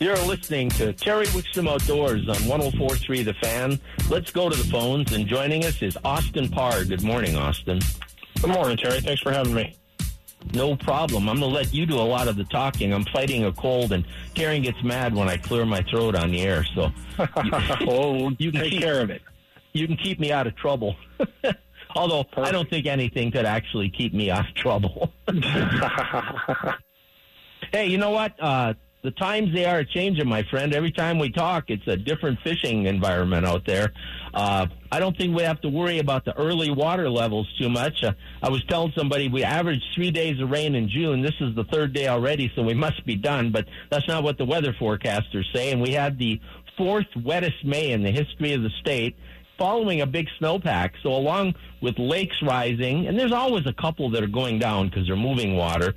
You're listening to Terry Wickstrom Outdoors on 1043 The Fan. Let's go to the phones, and joining us is Austin Parr. Good morning, Austin. Good morning, Terry. Thanks for having me. No problem. I'm going to let you do a lot of the talking. I'm fighting a cold, and Karen gets mad when I clear my throat on the air. So, well, you can take keep, care of it. You can keep me out of trouble. Although Perfect. I don't think anything could actually keep me out of trouble. hey, you know what? Uh, the times they are changing, my friend. Every time we talk, it's a different fishing environment out there. Uh, I don't think we have to worry about the early water levels too much. Uh, I was telling somebody we averaged three days of rain in June. This is the third day already, so we must be done. But that's not what the weather forecasters say. And we had the fourth wettest May in the history of the state following a big snowpack. So along with lakes rising, and there's always a couple that are going down because they're moving water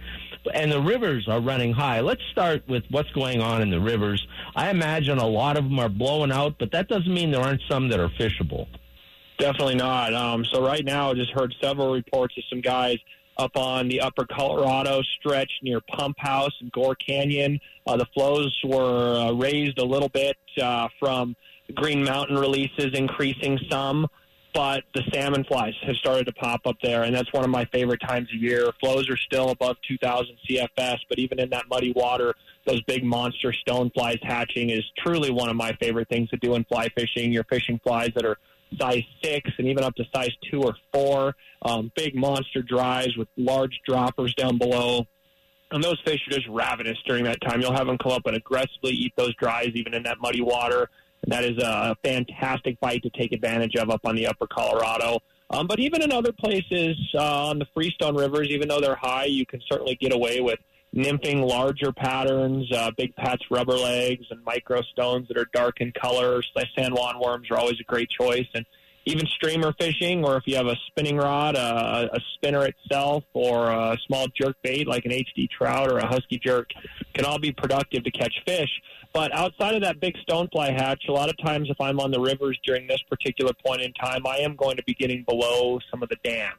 and the rivers are running high. Let's start with what's going on in the rivers. I imagine a lot of them are blowing out, but that doesn't mean there aren't some that are fishable. Definitely not. Um, so right now, I just heard several reports of some guys up on the upper Colorado stretch near Pump House and Gore Canyon. Uh, the flows were uh, raised a little bit uh, from Green Mountain releases, increasing some but the salmon flies have started to pop up there, and that's one of my favorite times of year. Flows are still above 2,000 CFS, but even in that muddy water, those big monster stone flies hatching is truly one of my favorite things to do in fly fishing. You're fishing flies that are size six and even up to size two or four, um, big monster dries with large droppers down below. And those fish are just ravenous during that time. You'll have them come up and aggressively eat those dries, even in that muddy water. That is a fantastic bite to take advantage of up on the upper Colorado. Um, but even in other places uh, on the Freestone rivers, even though they're high, you can certainly get away with nymphing larger patterns, uh, big Pat's rubber legs, and micro stones that are dark in color. San Juan worms are always a great choice. And even streamer fishing, or if you have a spinning rod, uh, a spinner itself, or a small jerk bait like an HD trout or a husky jerk, can all be productive to catch fish. But outside of that big stonefly hatch, a lot of times if I'm on the rivers during this particular point in time, I am going to be getting below some of the dams.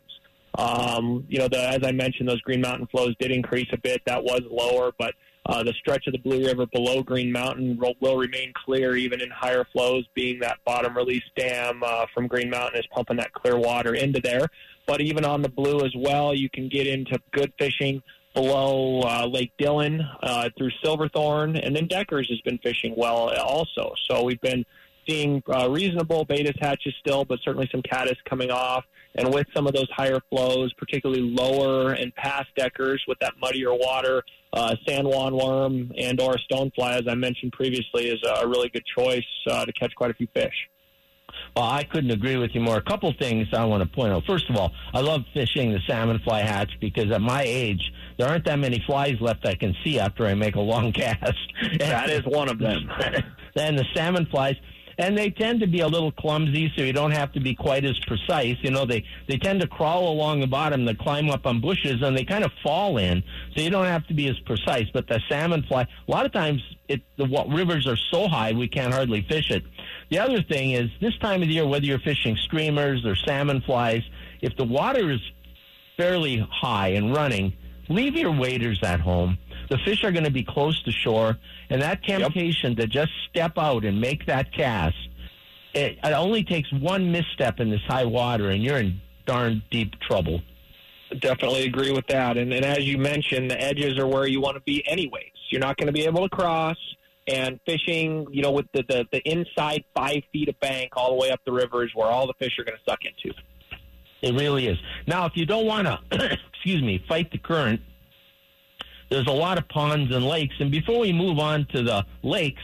Um, you know, the, as I mentioned, those Green Mountain flows did increase a bit. That was lower, but uh, the stretch of the Blue River below Green Mountain will, remain clear even in higher flows, being that bottom release dam uh, from Green Mountain is pumping that clear water into there. But even on the Blue as well, you can get into good fishing below uh, Lake Dillon uh, through Silverthorne, and then Deckers has been fishing well also. So we've been seeing uh, reasonable Baetis hatches still, but certainly some caddis coming off. And with some of those higher flows, particularly lower and past Deckers with that muddier water, uh, San Juan worm and or stonefly, as I mentioned previously, is a really good choice uh, to catch quite a few fish. Well, I couldn't agree with you more. A couple things I want to point out. First of all, I love fishing the salmon fly hatch because at my age, there aren't that many flies left I can see after I make a long cast. that is one of them. and the salmon flies, and they tend to be a little clumsy, so you don't have to be quite as precise. You know, they they tend to crawl along the bottom, they climb up on bushes, and they kind of fall in, so you don't have to be as precise. But the salmon fly, a lot of times, it the rivers are so high we can't hardly fish it. The other thing is this time of the year, whether you're fishing streamers or salmon flies, if the water is fairly high and running, leave your waders at home. The fish are going to be close to shore, and that temptation yep. to just step out and make that cast, it, it only takes one misstep in this high water, and you're in darn deep trouble. Definitely agree with that. And, and as you mentioned, the edges are where you want to be anyways. You're not going to be able to cross and fishing, you know, with the, the, the inside five feet of bank all the way up the river is where all the fish are going to suck into. It really is. Now, if you don't want to, excuse me, fight the current, there's a lot of ponds and lakes. And before we move on to the lakes,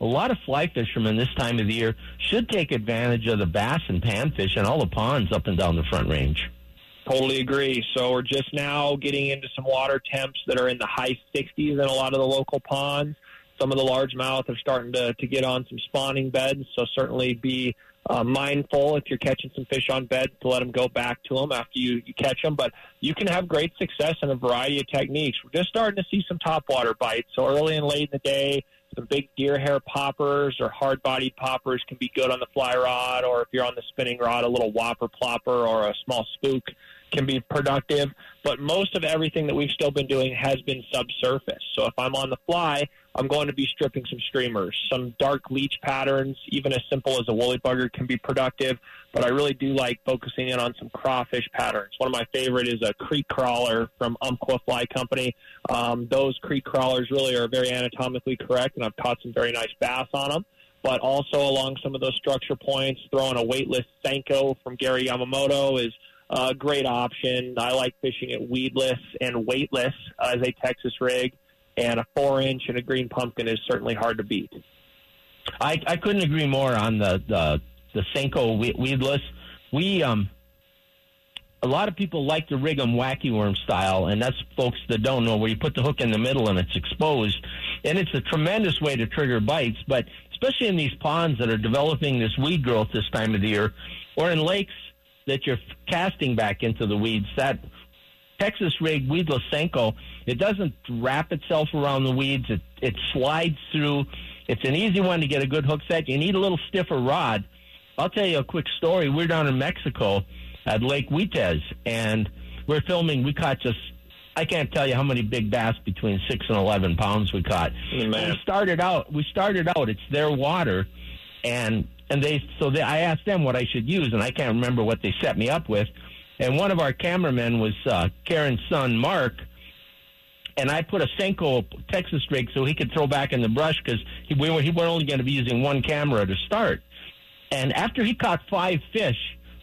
a lot of fly fishermen this time of the year should take advantage of the bass and panfish and all the ponds up and down the front range. Totally agree. So we're just now getting into some water temps that are in the high 60s in a lot of the local ponds some of the largemouth are starting to, to get on some spawning beds. So certainly be uh, mindful if you're catching some fish on bed to let them go back to them after you, you catch them. But you can have great success in a variety of techniques. We're just starting to see some topwater bites. So early and late in the day, some big deer hair poppers or hard bodied poppers can be good on the fly rod, or if you're on the spinning rod, a little whopper plopper or a small spook can be productive, but most of everything that we've still been doing has been subsurface. So if I'm on the fly, I'm going to be stripping some streamers. Some dark leech patterns, even as simple as a woolly bugger, can be productive, but I really do like focusing in on some crawfish patterns. One of my favorite is a creek crawler from Umpqua Fly Company. Um, those creek crawlers really are very anatomically correct, and I've caught some very nice bass on them but also along some of those structure points, throwing a weightless Senko from Gary Yamamoto is a great option. I like fishing it weedless and weightless as a Texas rig, and a four inch and a green pumpkin is certainly hard to beat. I, I couldn't agree more on the the, the Senko weedless. We um a lot of people like to rig them wacky worm style, and that's folks that don't know where you put the hook in the middle and it's exposed, and it's a tremendous way to trigger bites. But especially in these ponds that are developing this weed growth this time of the year, or in lakes that you're casting back into the weeds. That Texas rig weedless Senko, it doesn't wrap itself around the weeds. It it slides through. It's an easy one to get a good hook set. You need a little stiffer rod. I'll tell you a quick story. We're down in Mexico at Lake Huites, and we're filming. We caught just I can't tell you how many big bass between six and eleven pounds we caught. Man. We started out. We started out. It's their water, and and they so they, I asked them what I should use, and I can't remember what they set me up with. And one of our cameramen was uh, Karen's son, Mark, and I put a Senko Texas rig so he could throw back in the brush because he, we were, he were only going to be using one camera to start. And after he caught five fish,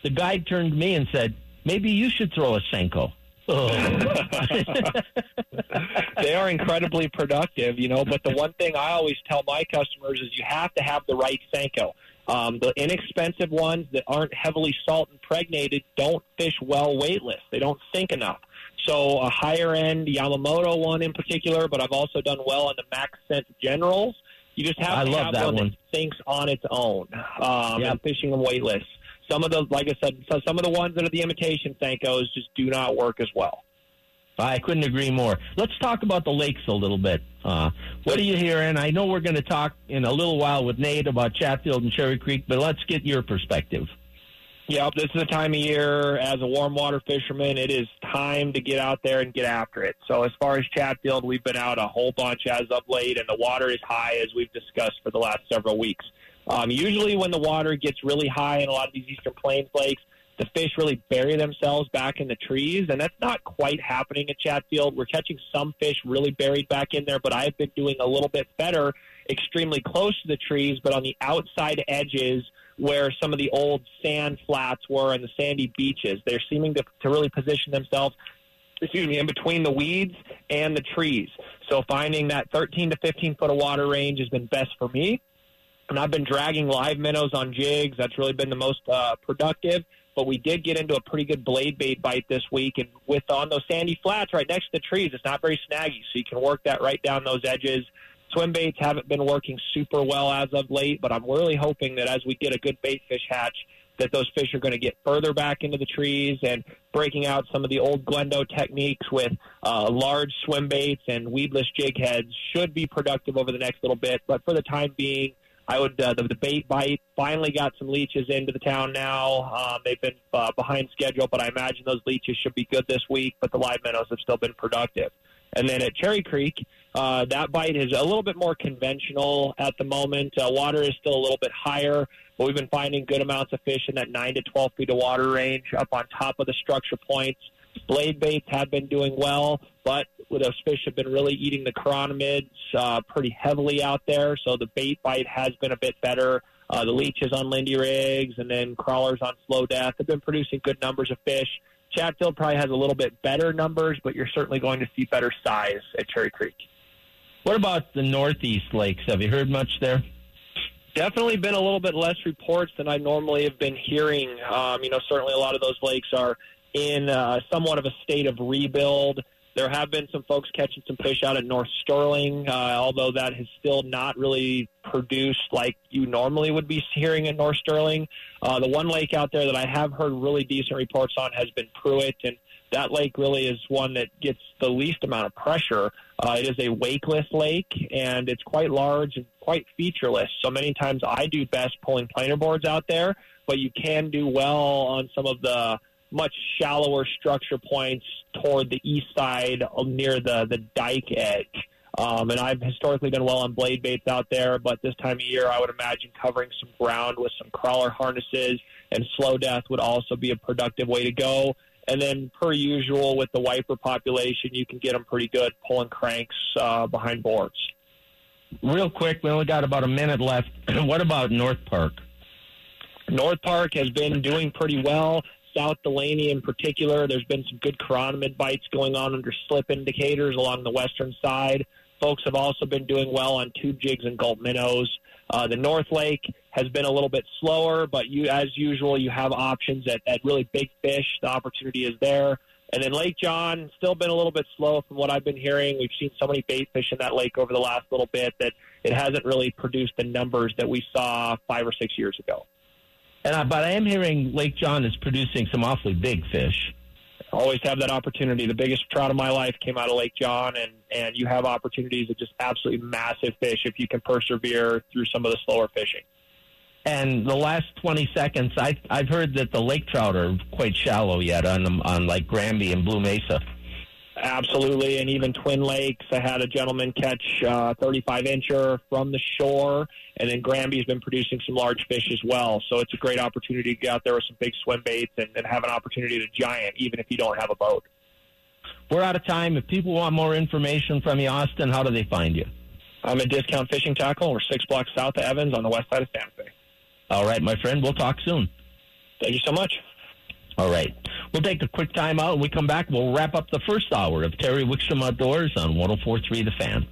the guide turned to me and said, "Maybe you should throw a Senko." Oh. they are incredibly productive, you know. But the one thing I always tell my customers is you have to have the right Senko. Um, the inexpensive ones that aren't heavily salt impregnated don't fish well weightless. They don't sink enough. So a higher end Yamamoto one in particular, but I've also done well on the Max Scent Generals. You just have I to have one, one. that sinks on its own. Um, Yep. and fishing them weightless. Some of the, like I said, so some of the ones that are the imitation Senkos just do not work as well. I couldn't agree more. Let's talk about the lakes a little bit. Uh, what are you hearing? I know we're going to talk in a little while with Nate about Chatfield and Cherry Creek, but let's get your perspective. Yep, this is the time of year as a warm water fisherman. It is time to get out there and get after it. So, as far as Chatfield, we've been out a whole bunch as of late, and the water is high as we've discussed for the last several weeks. Um, usually, when the water gets really high in a lot of these Eastern Plains lakes, the fish really bury themselves back in the trees, and that's not quite happening at Chatfield. We're catching some fish really buried back in there, but I've been doing a little bit better, extremely close to the trees, but on the outside edges where some of the old sand flats were and the sandy beaches. They're seeming to, to really position themselves excuse me, in between the weeds and the trees. So finding that 13 to 15 foot of water range has been best for me. And I've been dragging live minnows on jigs. That's really been the most uh, productive. But we did get into a pretty good blade bait bite this week. And with on those sandy flats right next to the trees, it's not very snaggy. So you can work that right down those edges. Swim baits haven't been working super well as of late, but I'm really hoping that as we get a good bait fish hatch, that those fish are going to get further back into the trees and breaking out some of the old Glendo techniques with uh, large swim baits and weedless jig heads should be productive over the next little bit. But for the time being, I would uh, the, the bait bite finally got some leeches into the town now. Um, they've been uh, behind schedule, but I imagine those leeches should be good this week. But the live minnows have still been productive. And then at Cherry Creek, uh, that bite is a little bit more conventional at the moment. Uh, water is still a little bit higher, but we've been finding good amounts of fish in that 9 to 12 feet of water range up on top of the structure points. Blade baits have been doing well, but those fish have been really eating the chironomids uh, pretty heavily out there, so the bait bite has been a bit better. Uh, the leeches on Lindy rigs and then crawlers on slow death have been producing good numbers of fish. Chatfield probably has a little bit better numbers, but you're certainly going to see better size at Cherry Creek. What about the Northeast lakes? Have you heard much there? Definitely been a little bit less reports than I normally have been hearing. Um, you know, certainly a lot of those lakes are in uh, somewhat of a state of rebuild. There have been some folks catching some fish out at North Sterling, uh, although that has still not really produced like you normally would be hearing in North Sterling. Uh, the one lake out there that I have heard really decent reports on has been Prewitt, and that lake really is one that gets the least amount of pressure. Uh, it is a wakeless lake, and it's quite large and quite featureless. So many times I do best pulling planer boards out there, but you can do well on some of the much shallower structure points toward the east side near the, the dike edge. Um, and I've historically done well on blade baits out there, but this time of year, I would imagine covering some ground with some crawler harnesses and slow death would also be a productive way to go. And then, per usual, with the wiper population, you can get them pretty good pulling cranks uh, behind boards. Real quick, we only got about a minute left. what about North Park? North Park has been doing pretty well. South Delaney, in particular, there's been some good chironomid bites going on under slip indicators along the western side. Folks have also been doing well on tube jigs and gulp minnows. Uh, the North Lake has been a little bit slower, but you, as usual, you have options at, at really big fish. The opportunity is there. And then Lake John, still been a little bit slow from what I've been hearing. We've seen so many bait fish in that lake over the last little bit that it hasn't really produced the numbers that we saw five or six years ago. And I, but I am hearing Lake John is producing some awfully big fish. Always have that opportunity. The biggest trout of my life came out of Lake John, and and you have opportunities of just absolutely massive fish if you can persevere through some of the slower fishing. And the last 20 seconds, I, I've heard that the lake trout are quite shallow yet on on like Granby and Blue Mesa. Absolutely, and even Twin Lakes. I had a gentleman catch uh, 35 incher from the shore, and then Granby's been producing some large fish as well. So it's a great opportunity to get out there with some big swim baits and, and have an opportunity to giant, even if you don't have a boat. We're out of time. If people want more information from you, Austin, how do they find you? I'm at Discount Fishing Tackle. We're six blocks south of Evans on the west side of Santa Fe. All right, my friend. We'll talk soon. Thank you so much. All right. We'll take a quick time out. When we come back, we'll wrap up the first hour of Terry Wickstrom Outdoors on 1043 The Fan.